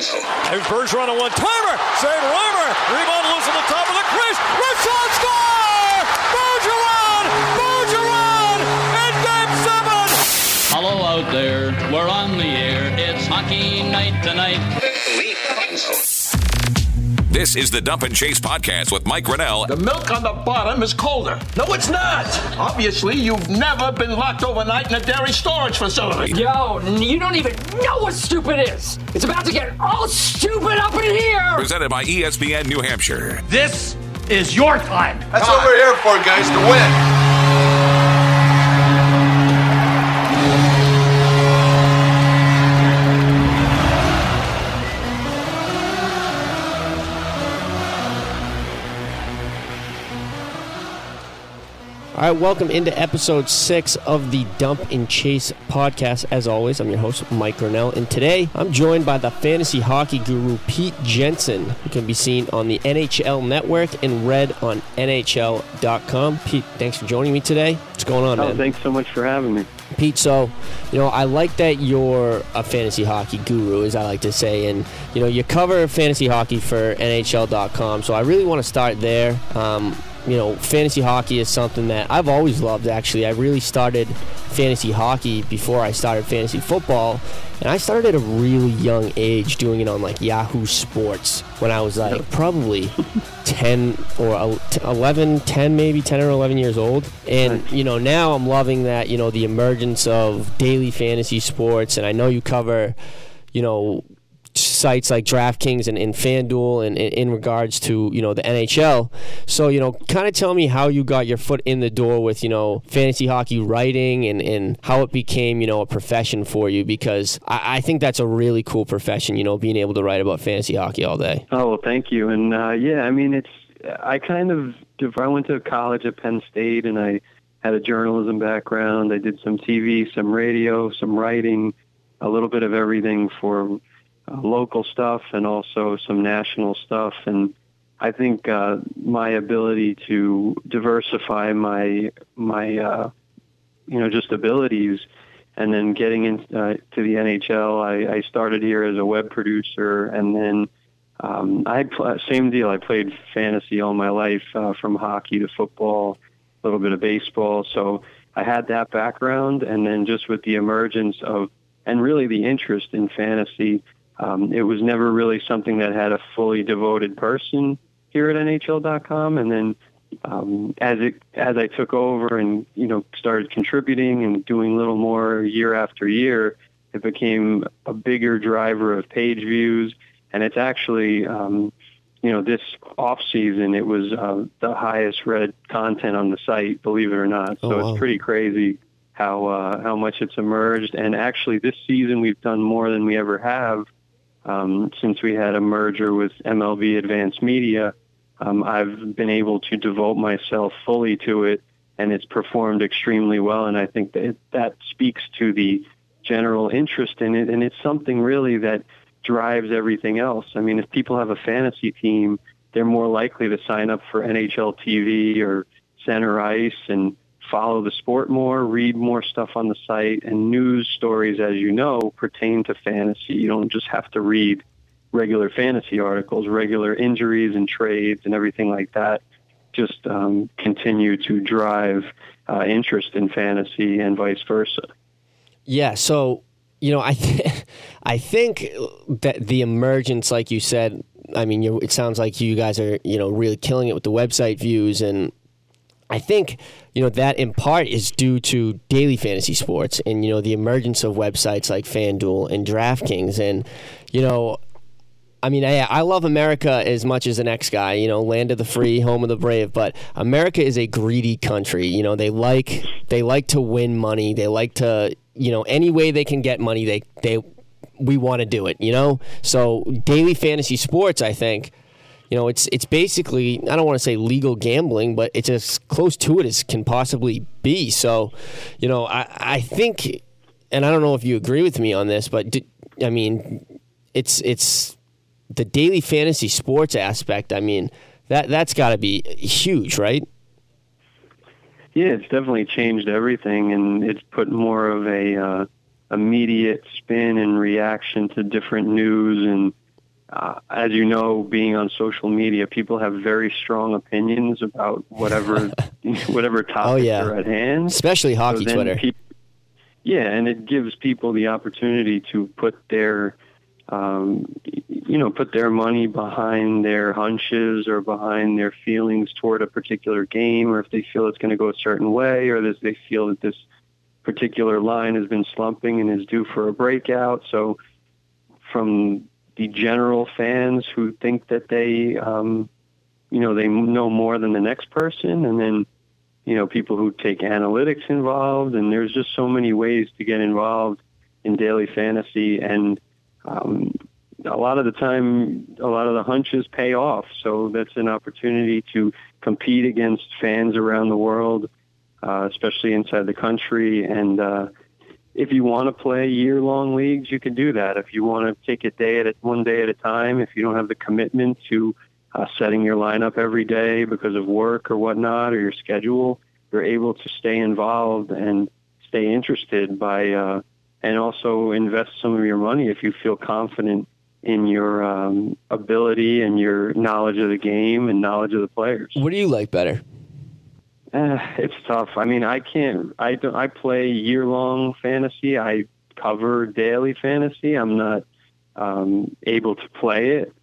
There's Bergeron on one timer. Save Reimer. Rebound loose on the top of the crease. Richard score! Bergeron! Bergeron! In game seven! Hello out there. We're on the air. It's hockey night tonight. This is the Dump and Chase podcast with Mike Grinnell. The milk on the bottom is colder. No, it's not. Obviously, you've never been locked overnight in a dairy storage facility. Yo, you don't even know what stupid is. It's about to get all stupid up in here. Presented by ESPN New Hampshire. This is your time. That's what we're here for, guys, to win. All right, welcome into episode six of the Dump and Chase podcast. As always, I'm your host, Mike Grinnell, and today I'm joined by the fantasy hockey guru, Pete Jensen, who can be seen on the NHL Network and read on NHL.com. Pete, thanks for joining me today. What's going on, Oh, man? thanks so much for having me. Pete, so, you know, I like that you're a fantasy hockey guru, as I like to say, and, you know, you cover fantasy hockey for NHL.com, so I really want to start there. Um, you know, fantasy hockey is something that I've always loved, actually. I really started fantasy hockey before I started fantasy football, and I started at a really young age doing it on, like, Yahoo Sports when I was, like, probably 10 or el- 11, 10 maybe, 10 or 11 years old. And, you know, now I'm loving that, you know, the emergence of daily fantasy sports. And I know you cover, you know, sites like DraftKings and, and FanDuel and, and in regards to, you know, the NHL. So, you know, kind of tell me how you got your foot in the door with, you know, fantasy hockey writing and, and how it became, you know, a profession for you because I, I think that's a really cool profession, you know, being able to write about fantasy hockey all day. Oh, well, thank you. And uh, yeah, I mean, it's I kind of I went to college at Penn State, and I had a journalism background. I did some TV, some radio, some writing, a little bit of everything for uh, local stuff and also some national stuff. And I think uh, my ability to diversify my my uh, you know just abilities and then getting into uh, the NHL, I, I started here as a web producer, and then um, I pl- same deal. I played fantasy all my life, uh, from hockey to football, a little bit of baseball. So I had that background, and then just with the emergence of and really the interest in fantasy, um, it was never really something that had a fully devoted person here at NHL.com, and then um, as it as I took over and you know started contributing and doing a little more year after year, it became a bigger driver of page views, and it's actually um, you know this off season it was uh, the highest read content on the site, believe it or not. So Oh, wow. it's pretty crazy how uh, how much it's emerged, and actually this season we've done more than we ever have um, since we had a merger with MLB Advanced Media. Um, I've been able to devote myself fully to it, and it's performed extremely well. And I think that that speaks to the general interest in it, and it's something really that drives everything else. I mean, if people have a fantasy team, they're more likely to sign up for NHL TV or Center Ice and follow the sport more, read more stuff on the site, and news stories, as you know, pertain to fantasy. You don't just have to read regular fantasy articles, regular injuries and trades and everything like that. Just um, continue to drive uh, interest in fantasy and vice versa. Yeah, so you know, I th- I think that the emergence, like you said, I mean, you, it sounds like you guys are you know really killing it with the website views, and I think you know that in part is due to daily fantasy sports and you know the emergence of websites like FanDuel and DraftKings, and you know. I mean, I, I love America as much as an ex guy, you know, land of the free, home of the brave. But America is a greedy country. You know, they like they like to win money. They like to, you know, any way they can get money, they they we want to do it. You know, so daily fantasy sports, I think, you know, it's it's basically I don't want to say legal gambling, but it's as close to it as can possibly be. So, you know, I I think, and I don't know if you agree with me on this, but I mean, it's it's the daily fantasy sports aspect. I mean, that that's got to be huge, right? Yeah, it's definitely changed everything, and it's put more of a uh, immediate spin and reaction to different news and uh, as you know, being on social media, people have very strong opinions about whatever whatever topics Oh, yeah. are at hand. Especially hockey then Twitter. yeah, and it gives people the opportunity to put their, um, you know, put their money behind their hunches or behind their feelings toward a particular game, or if they feel it's going to go a certain way, or they feel that this particular line has been slumping and is due for a breakout. So, from the general fans who think that they, um, you know, they know more than the next person, and then you know, people who take analytics involved, and there's just so many ways to get involved in daily fantasy, and um, a lot of the time, a lot of the hunches pay off. So that's an opportunity to compete against fans around the world, uh, especially inside the country, and uh, if you want to play year-long leagues, you can do that. If you want to take it day at a, one day at a time, if you don't have the commitment to uh, setting your lineup every day because of work or whatnot or your schedule, you're able to stay involved and stay interested by uh, and also invest some of your money if you feel confident in your um, ability and your knowledge of the game and knowledge of the players. What do you like better? Uh, it's tough. I mean, I can't. I don't. I play year long fantasy. I cover daily fantasy. I'm not um, able to play it.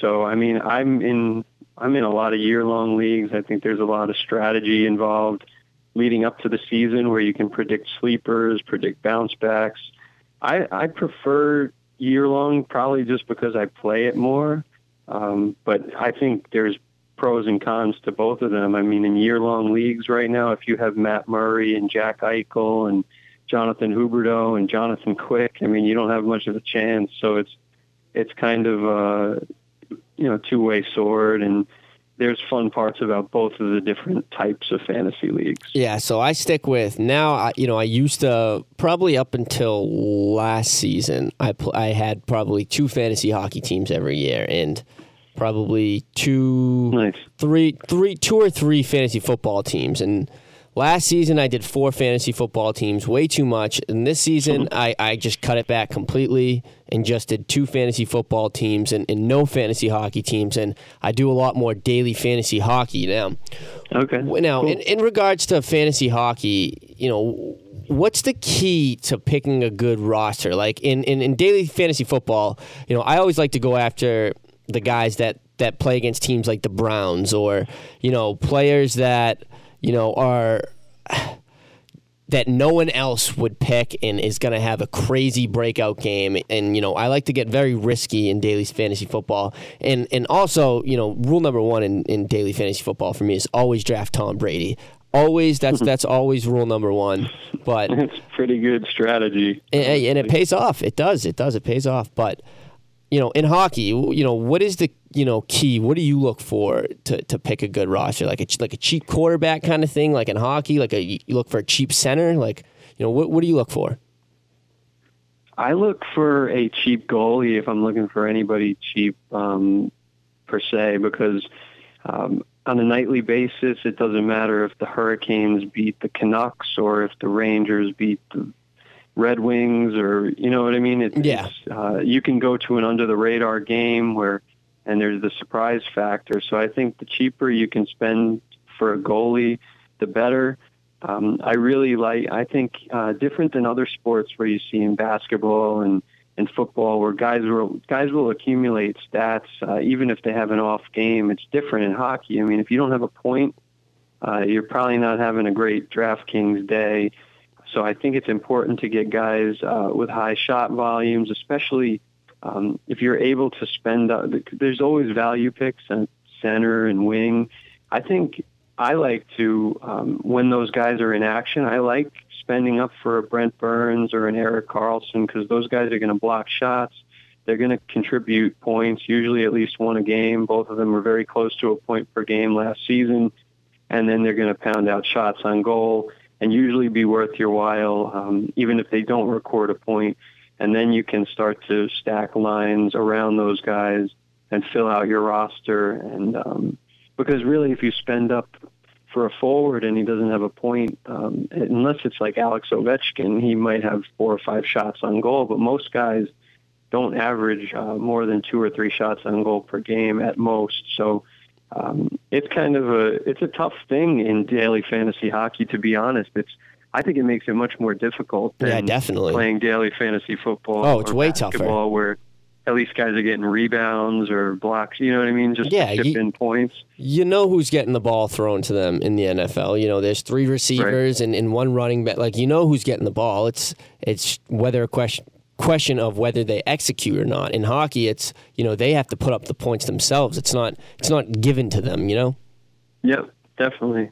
So I mean, I'm in. I'm in a lot of year long leagues. I think there's a lot of strategy involved leading up to the season where you can predict sleepers, predict bounce backs. I, I prefer year long probably just because I play it more. Um, but I think there's pros and cons to both of them. I mean, in year-long leagues right now, if you have Matt Murray and Jack Eichel and Jonathan Huberdeau and Jonathan Quick, I mean, you don't have much of a chance. So it's it's kind of a you know two-way sword, and there's fun parts about both of the different types of fantasy leagues. Yeah, so I stick with now. I, you know, I used to probably up until last season. I pl- I had probably two fantasy hockey teams every year, and probably two, Nice. three, three, two or three fantasy football teams. And last season I did four fantasy football teams, way too much. And this season I, I just cut it back completely and just did two fantasy football teams and, and no fantasy hockey teams. And I do a lot more daily fantasy hockey now. Okay. Now, Cool. in, in regards to fantasy hockey, you know, what's the key to picking a good roster? Like in, in, in daily fantasy football, you know, I always like to go after the guys that, that play against teams like the Browns or, you know, players that, you know, are that no one else would pick and is going to have a crazy breakout game. And, you know, I like to get very risky in daily fantasy football. And and also, you know, rule number one in, in daily fantasy football for me is always draft Tom Brady. Always, that's that's always rule number one. But it's pretty good strategy. and, and it pays off. It does. It does. It pays off. But you know, in hockey, you know, what is the you know key? What do you look for to, to pick a good roster? Like a like a cheap quarterback kind of thing, like in hockey, like a you look for a cheap center. Like you know, what what do you look for? I look for a cheap goalie if I'm looking for anybody cheap um, per se, because um, on a nightly basis, it doesn't matter if the Hurricanes beat the Canucks or if the Rangers beat the Red Wings, or you know what I mean. It, Yeah. it's, uh, you can go to an under the radar game where, and there's the surprise factor. So I think the cheaper you can spend for a goalie, the better. Um, I really like. I think uh, different than other sports where you see in basketball and and football, where guys will guys will accumulate stats uh, even if they have an off game. It's different in hockey. I mean, if you don't have a point, uh, you're probably not having a great DraftKings day. So I think it's important to get guys uh, with high shot volumes, especially um, if you're able to spend. Uh, there's always value picks at center and wing. I think I like to um, when those guys are in action. I like spending up for a Brent Burns or an Erik Karlsson because those guys are going to block shots. They're going to contribute points, usually at least one a game. Both of them were very close to a point per game last season, and then they're going to pound out shots on goal and usually be worth your while, um, even if they don't record a point. And then you can start to stack lines around those guys and fill out your roster. And um, because really, if you spend up for a forward and he doesn't have a point, um, unless it's like Alex Ovechkin, he might have four or five shots on goal. But most guys don't average uh, more than two or three shots on goal per game at most. So um, it's kind of a it's a tough thing in daily fantasy hockey. To be honest, it's I think it makes it much more difficult than Yeah, definitely. playing daily fantasy football. Oh, it's way tougher. Where at least guys are getting rebounds or blocks. You know what I mean? Just Yeah, chip you- in points. You know who's getting the ball thrown to them in the NFL. You know, there's three receivers and, and one running back. Like you know who's getting the ball. It's it's whether a question question of whether they execute or not. In hockey, it's you know they have to put up the points themselves. It's not it's not given to them. You know. Yep, definitely.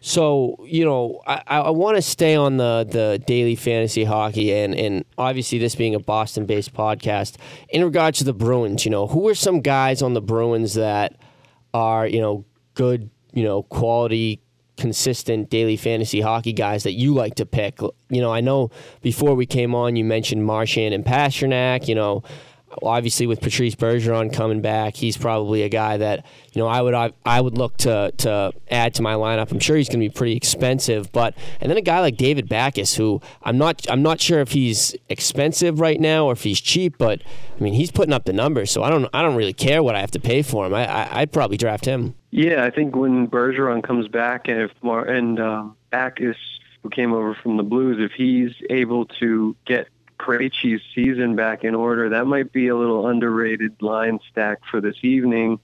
So you know, I, I want to stay on the the daily fantasy hockey, and and obviously this being a Boston based podcast. In regards to the Bruins, you know, who are some guys on the Bruins that are you know good, you know, quality, consistent daily fantasy hockey guys that you like to pick? You know, I know before we came on, you mentioned Marchand and Pastrnak. You know. Obviously, with Patrice Bergeron coming back, he's probably a guy that you know I would I, I would look to to add to my lineup. I'm sure he's going to be pretty expensive, but and then a guy like David Backes, who I'm not I'm not sure if he's expensive right now or if he's cheap, but I mean he's putting up the numbers, so I don't I don't really care what I have to pay for him. I, I I'd probably draft him. Yeah, I think when Bergeron comes back and if Mar- and uh, Backes, who came over from the Blues, if he's able to get Krejci's season back in order, that might be a little underrated line stack for this evening,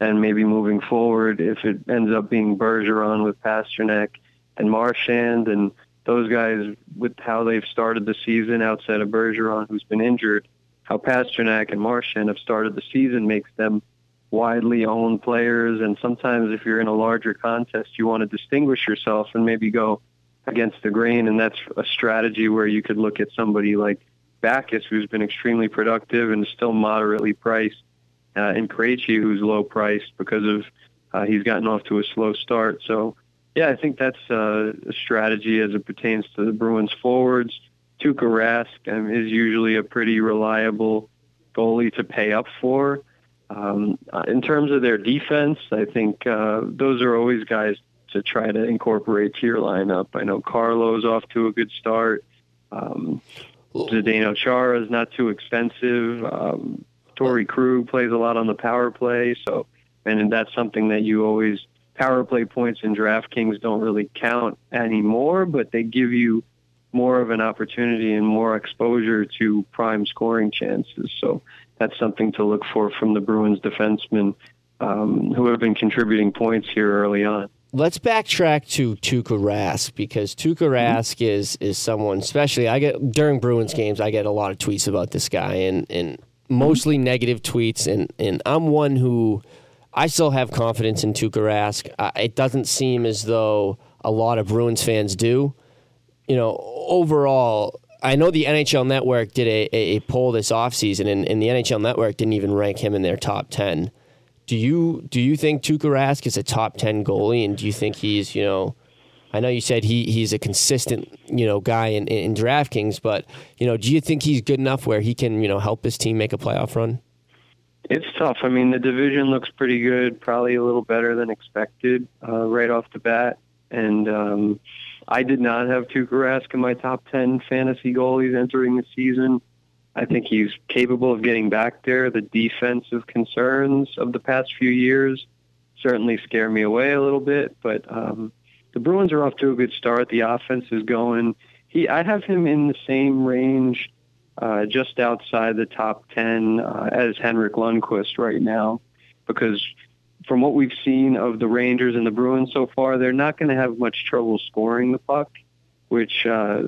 and maybe moving forward if it ends up being Bergeron with Pastrnak and Marchand and those guys with how they've started the season outside of Bergeron, who's been injured, how Pastrnak and Marchand have started the season makes them widely owned players. And sometimes if you're in a larger contest, you want to distinguish yourself and maybe go against the grain. And that's a strategy where you could look at somebody like Backes, who's been extremely productive and still moderately priced, uh, and Krejci, who's low priced because of uh, he's gotten off to a slow start. So, yeah, I think that's uh, a strategy as it pertains to the Bruins forwards. Tuukka Rask um, is usually a pretty reliable goalie to pay up for. Um, uh, in terms of their defense, I think uh, those are always guys to try to incorporate to your lineup. I know Carlo's off to a good start. Um, Zdeno Chara is not too expensive. Um, Torey Krug plays a lot on the power play, so and that's something that you always power play points in DraftKings don't really count anymore, but they give you more of an opportunity and more exposure to prime scoring chances. So that's something to look for from the Bruins defensemen um, who have been contributing points here early on. Let's backtrack to Tuukka Rask because Tuukka Rask is is someone, especially I get during Bruins games, I get a lot of tweets about this guy and and mostly negative tweets, and and I'm one who I still have confidence in Tuukka Rask. Uh, it doesn't seem as though a lot of Bruins fans do. You know, overall, I know the NHL Network did a, a, a poll this offseason, and, and the NHL Network didn't even rank him in their top ten. Do you do you think Tuukka Rask is a top ten goalie, and do you think he's you know? I know you said he, he's a consistent you know guy in, in DraftKings, but you know, do you think he's good enough where he can you know help his team make a playoff run? It's tough. I mean, the division looks pretty good, probably a little better than expected uh, right off the bat. And um, I did not have Tuukka Rask in my top 10 fantasy goalies entering the season. I think he's capable of getting back there. The defensive concerns of the past few years certainly scare me away a little bit, but um, the Bruins are off to a good start. The offense is going. He, I have him in the same range, uh, just outside the top 10 uh, as Henrik Lundqvist right now, because from what we've seen of the Rangers and the Bruins so far, they're not going to have much trouble scoring the puck, which uh,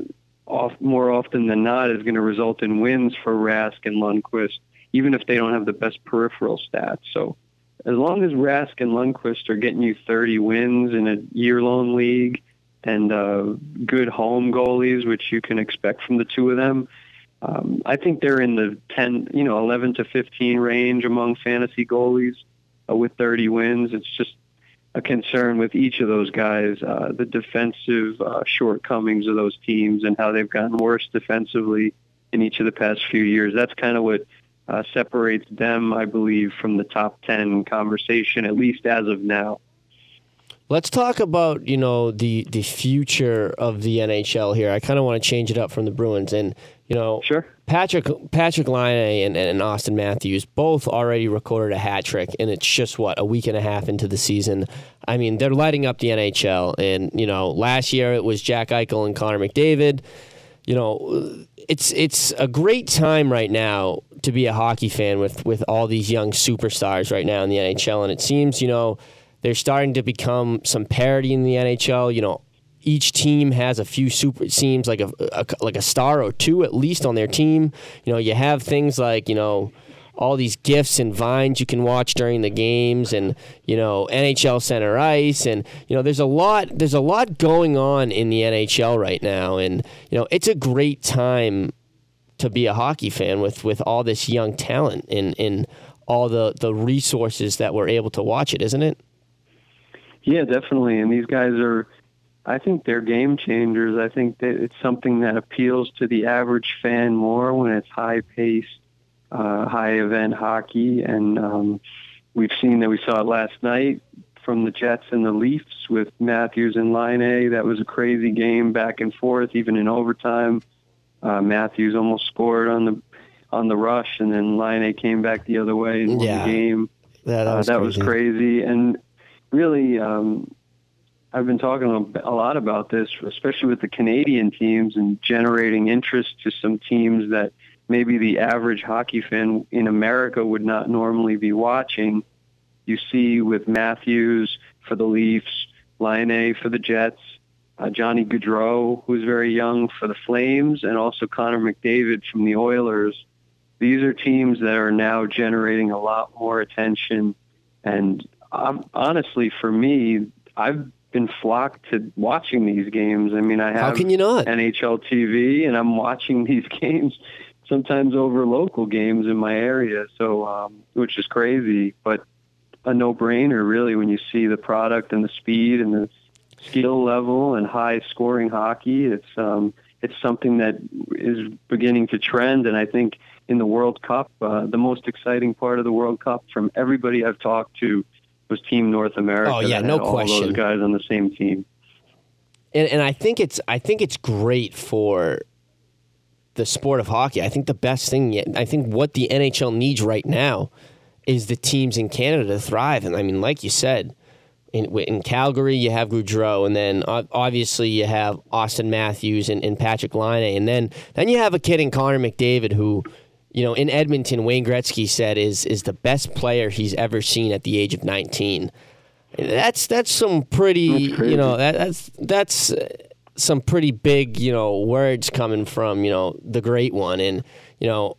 off, more often than not is going to result in wins for Rask and Lundqvist, even if they don't have the best peripheral stats. So as long as Rask and Lundqvist are getting you 30 wins in a year-long league and uh, good home goalies, which you can expect from the two of them, um, I think they're in the 10, you know, 11 to 15 range among fantasy goalies uh, with 30 wins. It's just a concern with each of those guys, uh, the defensive uh, shortcomings of those teams and how they've gotten worse defensively in each of the past few years. That's kind of what uh, separates them, I believe, from the top 10 conversation, at least as of now. Let's talk about you know the the future of the NHL here. I kind of want to change it up from the Bruins, and you know, Sure. Patrick Patrik Laine and, and Austin Matthews both already recorded a hat trick, and it's just what a week and a half into the season. I mean, they're lighting up the NHL, and you know, last year it was Jack Eichel and Connor McDavid. You know, it's it's a great time right now to be a hockey fan with with all these young superstars right now in the NHL, and it seems you know they're starting to become some parity in the NHL. You know, each team has a few super it seems like a, a like a star or two at least on their team. You know, you have things like you know all these gifts and vines you can watch during the games and you know NHL center ice and you know there's a lot there's a lot going on in the NHL right now and you know it's a great time to be a hockey fan with with all this young talent and and all the the resources that we're able to watch it isn't it Yeah, definitely. And these guys are, I think they're game changers. I think that it's something that appeals to the average fan more when it's high paced, uh, high event hockey. And um, we've seen that we saw it last night from the Jets and the Leafs with Matthews and Laine. That was a crazy game back and forth, even in overtime. Uh, Matthews almost scored on the on the rush, and then Laine came back the other way and won Yeah. the game. yeah, that Uh, was that was crazy. crazy. And really, um, I've been talking a lot about this, especially with the Canadian teams and generating interest to some teams that maybe the average hockey fan in America would not normally be watching. You see with Matthews for the Leafs, Laine for the Jets, uh, Johnny Gaudreau, who's very young for the Flames, and also Connor McDavid from the Oilers. These are teams that are now generating a lot more attention. And um, honestly, for me, I've been flocked to watching these games. I mean, I have How can you not? NHL TV, and I'm watching these games sometimes over local games in my area. So, um, which is crazy, but a no-brainer really when you see the product and the speed and the skill level and high scoring hockey. It's um, it's something that is beginning to trend, and I think in the World Cup, uh, the most exciting part of the World Cup from everybody I've talked to was Team North America. Oh, yeah, no question. those guys on the same team. and and I think it's I think it's great for the sport of hockey. I think the best thing I think what the NHL needs right now is the teams in Canada to thrive. And I mean, like you said, in, in Calgary you have Gaudreau, and then obviously you have Austin Matthews and, and Patrik Laine, and then then you have a kid in Connor McDavid who. You know, in Edmonton, Wayne Gretzky said is is the best player he's ever seen at the age of 19. That's that's some pretty, That's you know, that, that's that's uh, some pretty big, you know, words coming from, you know, the great one. And, you know,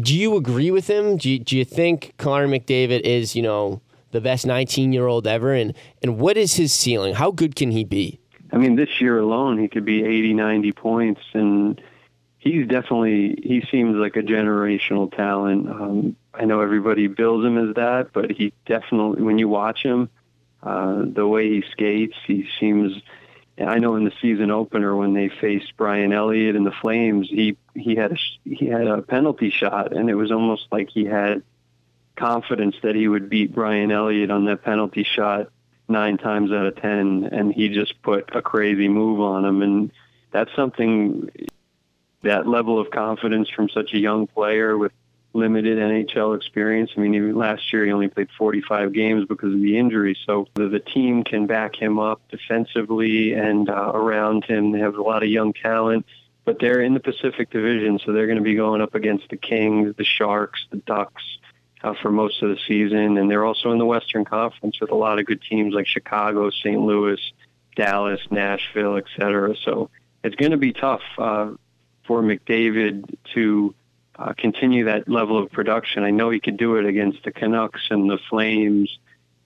do you agree with him? Do you, do you think Connor McDavid is, you know, the best 19 year old ever? And, and what is his ceiling? How good can he be? I mean, this year alone, he could be 80, 90 points, and he's definitely, he seems like a generational talent. Um, I know everybody bills him as that, but he definitely, when you watch him, uh, the way he skates, he seems, I know in the season opener when they faced Brian Elliott and the Flames, he, he had a, he had a penalty shot, and it was almost like he had confidence that he would beat Brian Elliott on that penalty shot nine times out of ten, and he just put a crazy move on him. And that's something, that level of confidence from such a young player with limited NHL experience. I mean, even last year he only played 45 games because of the injury. So the, the team can back him up defensively and uh, around him. They have a lot of young talent. But they're in the Pacific Division, so they're going to be going up against the Kings, the Sharks, the Ducks, uh, for most of the season, and they're also in the Western Conference with a lot of good teams like Chicago, St. Louis, Dallas, Nashville, et cetera. So it's going to be tough uh, for McDavid to uh, continue that level of production. I know he could do it against the Canucks and the Flames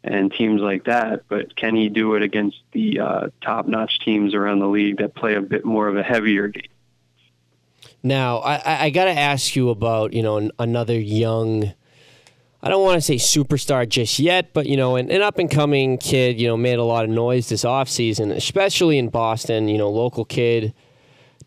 and teams like that, but can he do it against the uh, top-notch teams around the league that play a bit more of a heavier game? Now, I, I, got to ask you about, you know, an, another young. I don't want to say superstar just yet, but you know, an, an up and coming kid, you know, made a lot of noise this offseason, especially in Boston, you know, local kid,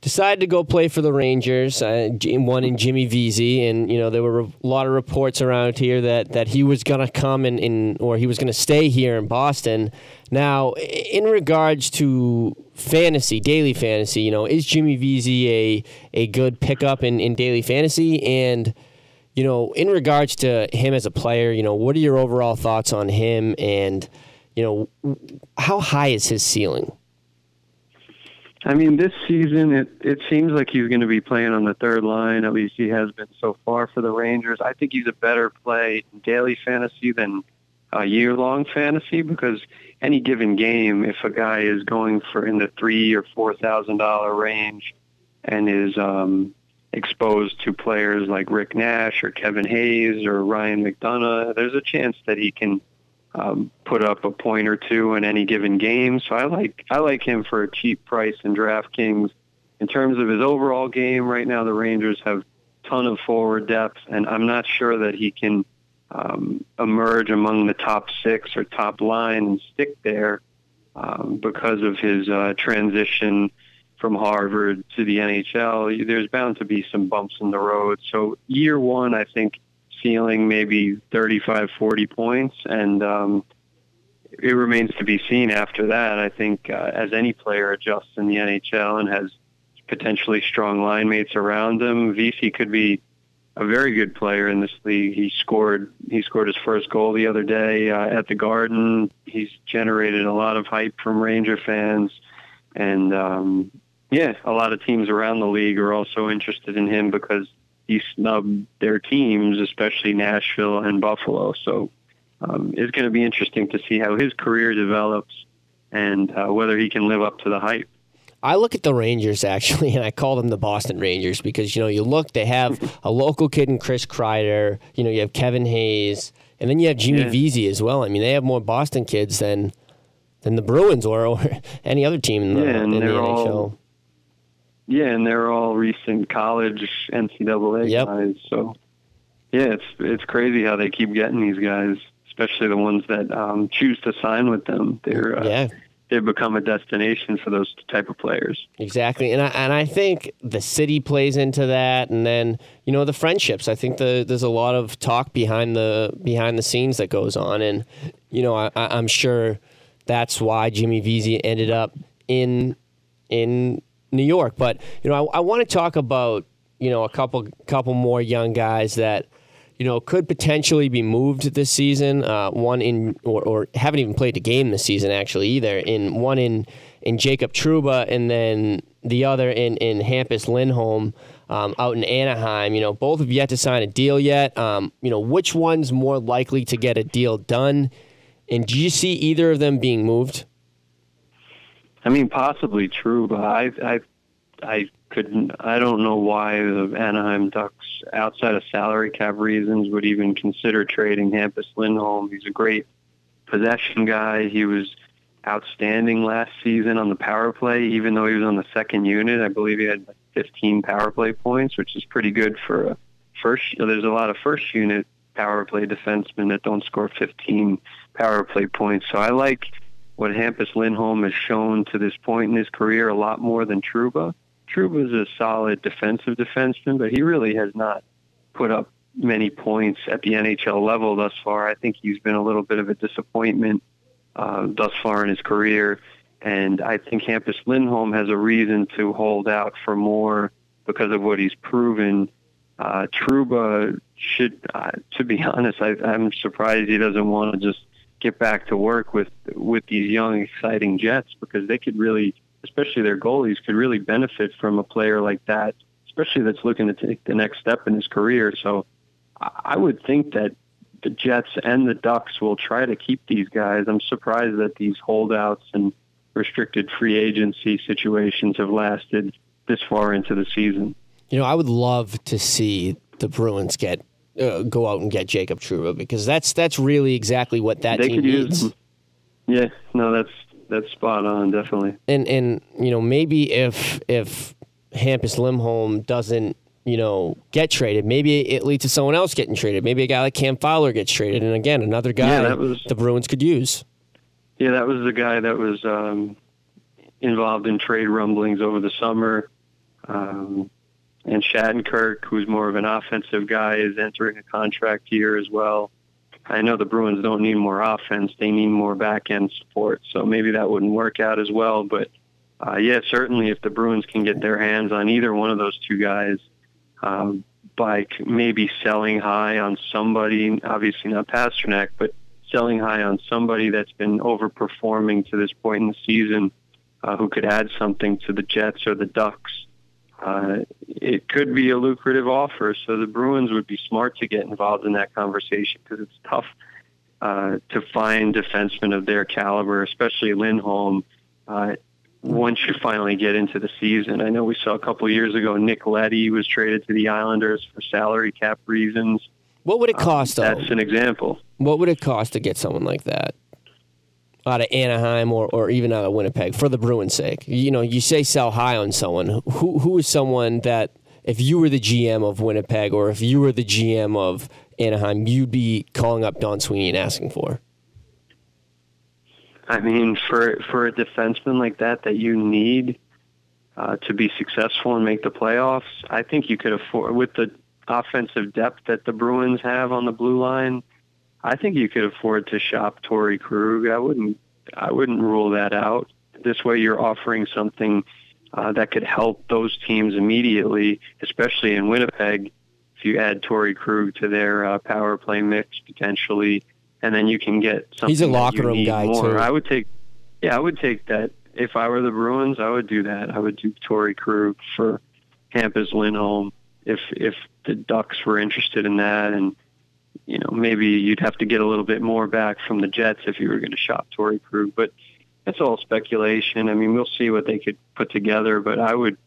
decided to go play for the Rangers. Uh, one in Jimmy Vesey, and you know there were a lot of reports around here that, that he was going to come in, in or he was going to stay here in Boston. Now, in regards to fantasy, daily fantasy, you know, is Jimmy Vesey a a good pickup in, in daily fantasy? And you know, in regards to him as a player, you know, what are your overall thoughts on him? And you know, how high is his ceiling? I mean, this season it it seems like he's going to be playing on the third line. At least he has been so far for the Rangers. I think he's a better play in daily fantasy than a year long fantasy because any given game, if a guy is going for in the three or four thousand dollar range and is um, exposed to players like Rick Nash or Kevin Hayes or Ryan McDonagh, there's a chance that he can um, put up a point or two in any given game. So I like I like him for a cheap price in DraftKings. In terms of his overall game, right now the Rangers have ton of forward depth, and I'm not sure that he can um, emerge among the top six or top line and stick there um, because of his uh, transition from Harvard to the NHL. There's bound to be some bumps in the road. So year one, I think ceiling maybe 35, 40 points, and um, it remains to be seen after that. I think uh, as any player adjusts in the NHL and has potentially strong line mates around him, Vesey could be a very good player in this league. He scored he scored his first goal the other day uh, at the Garden. He's generated a lot of hype from Ranger fans, and um, yeah, a lot of teams around the league are also interested in him because he snubbed their teams, especially Nashville and Buffalo. So um, it's going to be interesting to see how his career develops and uh, whether he can live up to the hype. I look at the Rangers actually, and I call them the Boston Rangers because you know you look, they have a local kid in Chris Kreider. You know you have Kevin Hayes, and then you have Jimmy yeah. Vesey as well. I mean they have more Boston kids than than the Bruins or, or any other team in the, yeah, in the NHL. All, yeah, and they're all recent college NCAA yep. guys. So yeah, it's it's crazy how they keep getting these guys, especially the ones that um, choose to sign with them. They're uh, yeah. They've become a destination for those type of players. Exactly, and I, and I think the city plays into that, and then you know the friendships. I think the, there's a lot of talk behind the behind the scenes that goes on, and you know I, I'm sure that's why Jimmy Vesey ended up in in New York. But you know, I, I want to talk about you know a couple couple more young guys that you know could potentially be moved this season. Uh, one in or, or haven't even played a game this season actually either. In one in in Jacob Trouba, and then the other in in Hampus Lindholm. Um, out in Anaheim, you know, both have yet to sign a deal yet. Um, you know, which one's more likely to get a deal done? And do you see either of them being moved? I mean, possibly true, but I, I, I couldn't. I don't know why the Anaheim Ducks, outside of salary cap reasons, would even consider trading Hampus Lindholm. He's a great possession guy. He was outstanding last season on the power play, even though he was on the second unit. I believe he had 15 power play points, which is pretty good for a first. There's a lot of first unit power play defensemen that don't score 15 power play points. So I like what Hampus Lindholm has shown to this point in his career a lot more than Trouba. Trouba is a solid defensive defenseman, but he really has not put up many points at the NHL level thus far. I think he's been a little bit of a disappointment uh, thus far in his career. And I think Hampus Lindholm has a reason to hold out for more because of what he's proven. Uh, Trouba should, uh, to be honest, I, I'm surprised he doesn't want to just get back to work with with these young, exciting Jets because they could really, especially their goalies, could really benefit from a player like that, especially that's looking to take the next step in his career. So I would think that the Jets and the Ducks will try to keep these guys. I'm surprised that these holdouts and restricted free agency situations have lasted this far into the season. You know, I would love to see the Bruins get uh, go out and get Jacob Trouba because that's that's really exactly what that they team needs. Use, yeah, no, that's that's spot on, definitely. And and you know maybe if if Hampus Lindholm doesn't you know get traded, maybe it leads to someone else getting traded. Maybe a guy like Cam Fowler gets traded, and again another guy yeah, that was, the Bruins could use. Yeah, that was the guy that was um, involved in trade rumblings over the summer. Um, and Shattenkirk, who's more of an offensive guy, is entering a contract year as well. I know the Bruins don't need more offense; they need more back end support. So maybe that wouldn't work out as well. But uh, yeah, certainly if the Bruins can get their hands on either one of those two guys, um, by maybe selling high on somebody, obviously not Pastrnak, but selling high on somebody that's been overperforming to this point in the season, uh, who could add something to the Jets or the Ducks. Uh, it could be a lucrative offer, so the Bruins would be smart to get involved in that conversation because it's tough uh, to find defensemen of their caliber, especially Lindholm. Uh, once you finally get into the season, I know we saw a couple of years ago Nick Leddy was traded to the Islanders for salary cap reasons. What would it cost, um. That's an example. What would it cost to get someone like that? Out of Anaheim or, or even out of Winnipeg for the Bruins' sake? You know, you say sell high on someone. Who who is someone that if you were the GM of Winnipeg or if you were the GM of Anaheim, you'd be calling up Don Sweeney and asking for? I mean, for for a defenseman like that that you need uh, to be successful and make the playoffs, I think you could afford with the offensive depth that the Bruins have on the blue line. I think you could afford to shop Torey Krug. I wouldn't. I wouldn't rule that out. This way, you're offering something uh, that could help those teams immediately, especially in Winnipeg. If you add Torey Krug to their uh, power play mix potentially, and then you can get something. He's a locker room guy, more. too. I would take. Yeah, I would take that. If I were the Bruins, I would do that. I would do Torey Krug for Hampus Lindholm. If if the Ducks were interested in that, and you know maybe you'd have to get a little bit more back from the Jets if you were going to shop Torey Krug. But that's all speculation. I mean, we'll see what they could put together. But I would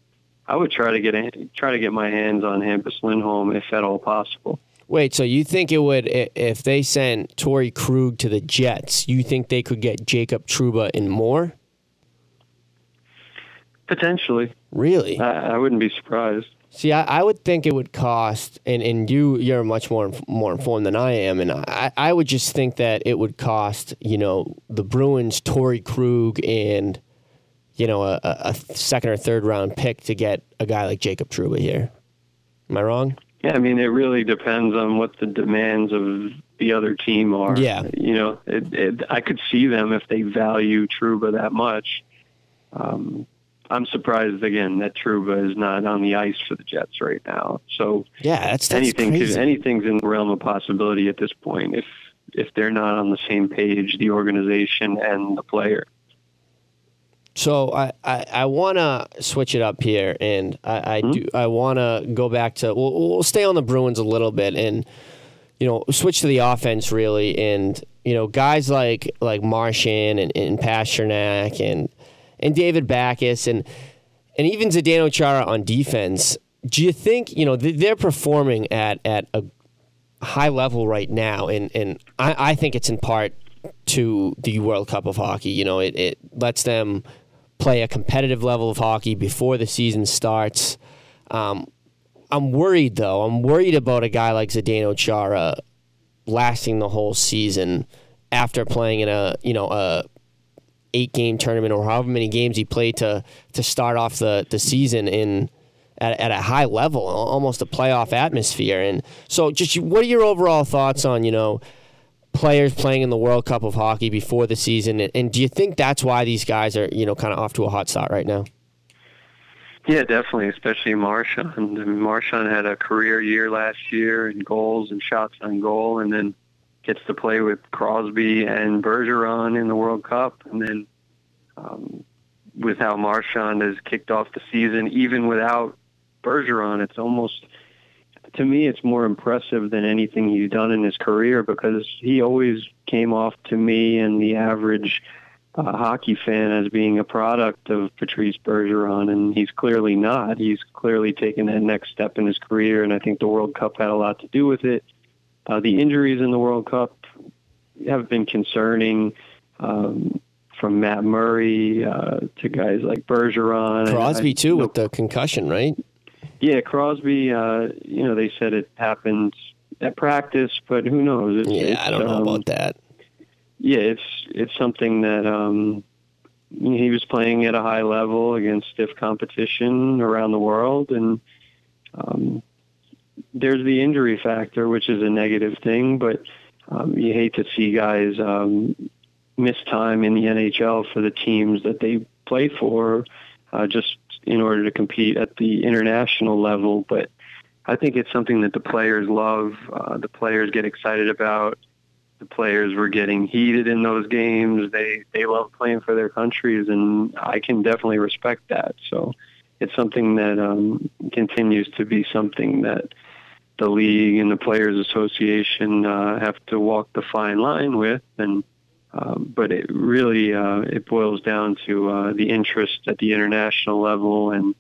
I would try to get a, try to get my hands on Hampus Lindholm if at all possible. Wait, so you think it would if they sent Torey Krug to the Jets? You think they could get Jacob Trouba and more? Potentially, Really? I, I wouldn't be surprised. See, I, I would think it would cost, and, and you you're much more more informed than I am, and I, I would just think that it would cost you know the Bruins Torey Krug and you know a, a a second or third round pick to get a guy like Jacob Trouba here. Am I wrong? Yeah, I mean, it really depends on what the demands of the other team are. Yeah. You know, it, it, I could see them if they value Trouba that much. Um, I'm surprised again that Trouba is not on the ice for the Jets right now. So Yeah, that's that's anything, crazy. anything's in the realm of possibility at this point. If if they're not on the same page, the organization and the player. So I, I, I want to switch it up here, and I, I hmm? do I want to go back to we'll, we'll stay on the Bruins a little bit, and you know switch to the offense really, and you know guys like like Marchand and, and Pastrnak and and David Backes and and even Zdeno Chara on defense. Do you think you know they're performing at at a high level right now, and and I, I think it's in part to the World Cup of hockey. You know, it, it lets them play a competitive level of hockey before the season starts. Um, I'm worried though. I'm worried about a guy like Zdeno Chara lasting the whole season after playing in a you know a eight game tournament or however many games he played to to start off the the season in at, at a high level, almost a playoff atmosphere. And so, just what are your overall thoughts on you know players playing in the World Cup of hockey before the season? And, do you think that's why these guys are you know kind of off to a hot start right now? Yeah, definitely, especially Marchand. I Marchand had a career year last year in goals and shots on goal, and then gets to play with Crosby and Bergeron in the World Cup, and then um, with how Marchand has kicked off the season, even without Bergeron, it's almost to me it's more impressive than anything he's done in his career because he always came off to me and the average uh, hockey fan as being a product of Patrice Bergeron, and he's clearly not. He's clearly taken that next step in his career, and I think the World Cup had a lot to do with it. Uh, the injuries in the World Cup have been concerning, um, from Matt Murray uh, to guys like Bergeron. and Crosby I- too with the concussion, right? yeah, Crosby. Uh, you know, they said it happened at practice, but who knows? Yeah, I don't know um, about that. yeah, it's it's something that um, he was playing at a high level against stiff competition around the world, and um, there's the injury factor, which is a negative thing, but um, you hate to see guys um, miss time in the NHL for the teams that they play for, uh, just in order to compete at the international level. But I think it's something that the players love. Uh, the players get excited about. The players were getting heated in those games. They they love playing for their countries, and I can definitely respect that. So it's something that um, continues to be something that the league and the players association uh, have to walk the fine line with. And um, but it really uh, it boils down to uh, the interest at the international level and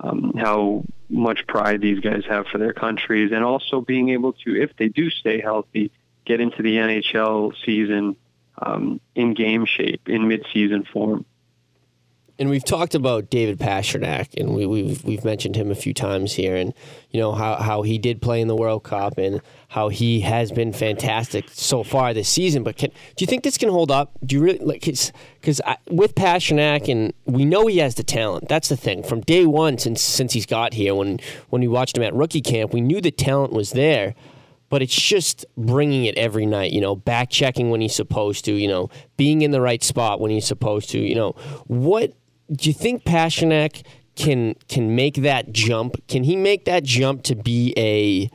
um, how much pride these guys have for their countries, and also being able to, if they do stay healthy, get into the NHL season um, in game shape, in mid-season form and we've talked about David Pastrnak, and we, have we've, we've mentioned him a few times here, and you know how, how he did play in the World Cup, and how he has been fantastic so far this season. But can, do you think this can hold up? Do you really like? Because with Pastrnak, and we know he has the talent. That's the thing. From day one, since since he's got here, when when we watched him at rookie camp, we knew the talent was there but it's just bringing it every night, you know, back checking when he's supposed to, you know, being in the right spot when he's supposed to, you know. What do you think Pastrnak can can make that jump? Can he make that jump to be a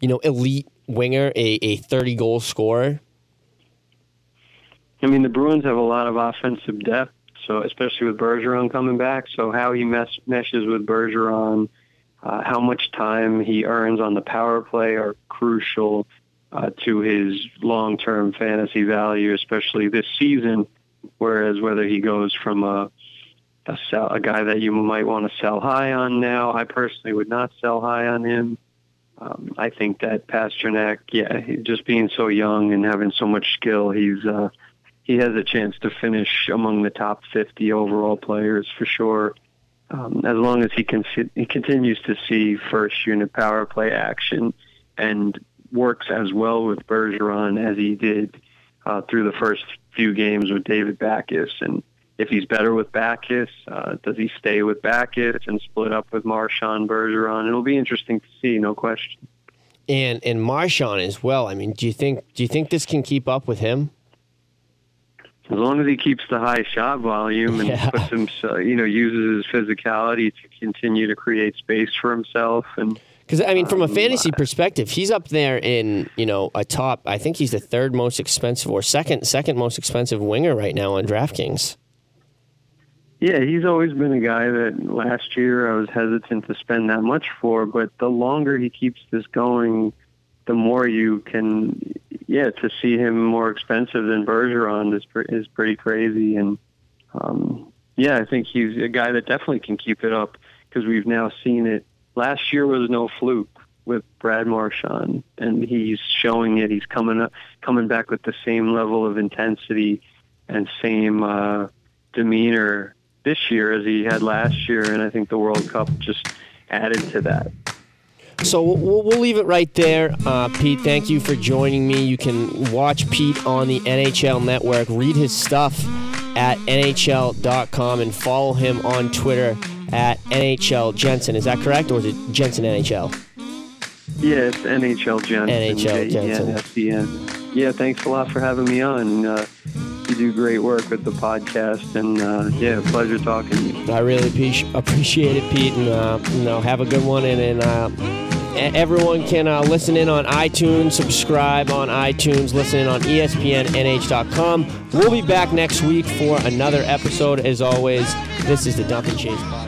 you know elite winger, a, a thirty goal scorer? I mean, the Bruins have a lot of offensive depth, so especially with Bergeron coming back. So how he mesh, meshes with Bergeron, uh, how much time he earns on the power play are crucial uh, to his long-term fantasy value, especially this season. Whereas whether he goes from a a sell a guy that you might want to sell high on now. I personally would not sell high on him. Um, I think that Pastrnak, yeah, just being so young and having so much skill, he's uh, he has a chance to finish among the top 50 overall players for sure. Um, as long as he can he continues to see first unit power play action and works as well with Bergeron as he did uh, through the first few games with David Backes. and if he's better with Backes, uh, does he stay with Backes and split up with Marchand Bergeron? It'll be interesting to see, no question. And and Marchand as well. I mean, do you think do you think this can keep up with him? As long as he keeps the high shot volume and yeah. puts him, you know, uses his physicality to continue to create space for himself and. Because I mean, from a um, fantasy perspective, he's up there in you know a top. I think he's the third most expensive or second second most expensive winger right now on DraftKings. Yeah, he's always been a guy that last year I was hesitant to spend that much for, but the longer he keeps this going, the more you can, yeah, to see him more expensive than Bergeron is is pretty crazy, and um, yeah, I think he's a guy that definitely can keep it up because we've now seen it. Last year was no fluke with Brad Marchand, and he's showing it. He's coming up, coming back with the same level of intensity and same uh, demeanor this year as he had last year, and I think the World Cup just added to that. So we'll, we'll leave it right there. Uh, Pete, thank you for joining me. You can watch Pete on the NHL Network, read his stuff at NHL.com, and follow him on Twitter at NHL Jensen. Is that correct, or is it Jensen NHL? Yeah, it's NHL Jensen. NHL Jensen. Yeah, thanks a lot for having me on. Uh, do great work with the podcast, and uh, yeah, pleasure talking to you. I really appreciate it, Pete, and uh, you know, have a good one. And, and uh, everyone can uh, listen in on iTunes, subscribe on iTunes, listen in on ESPNNH.com. We'll be back next week for another episode. As always, this is the Dump and Chase podcast.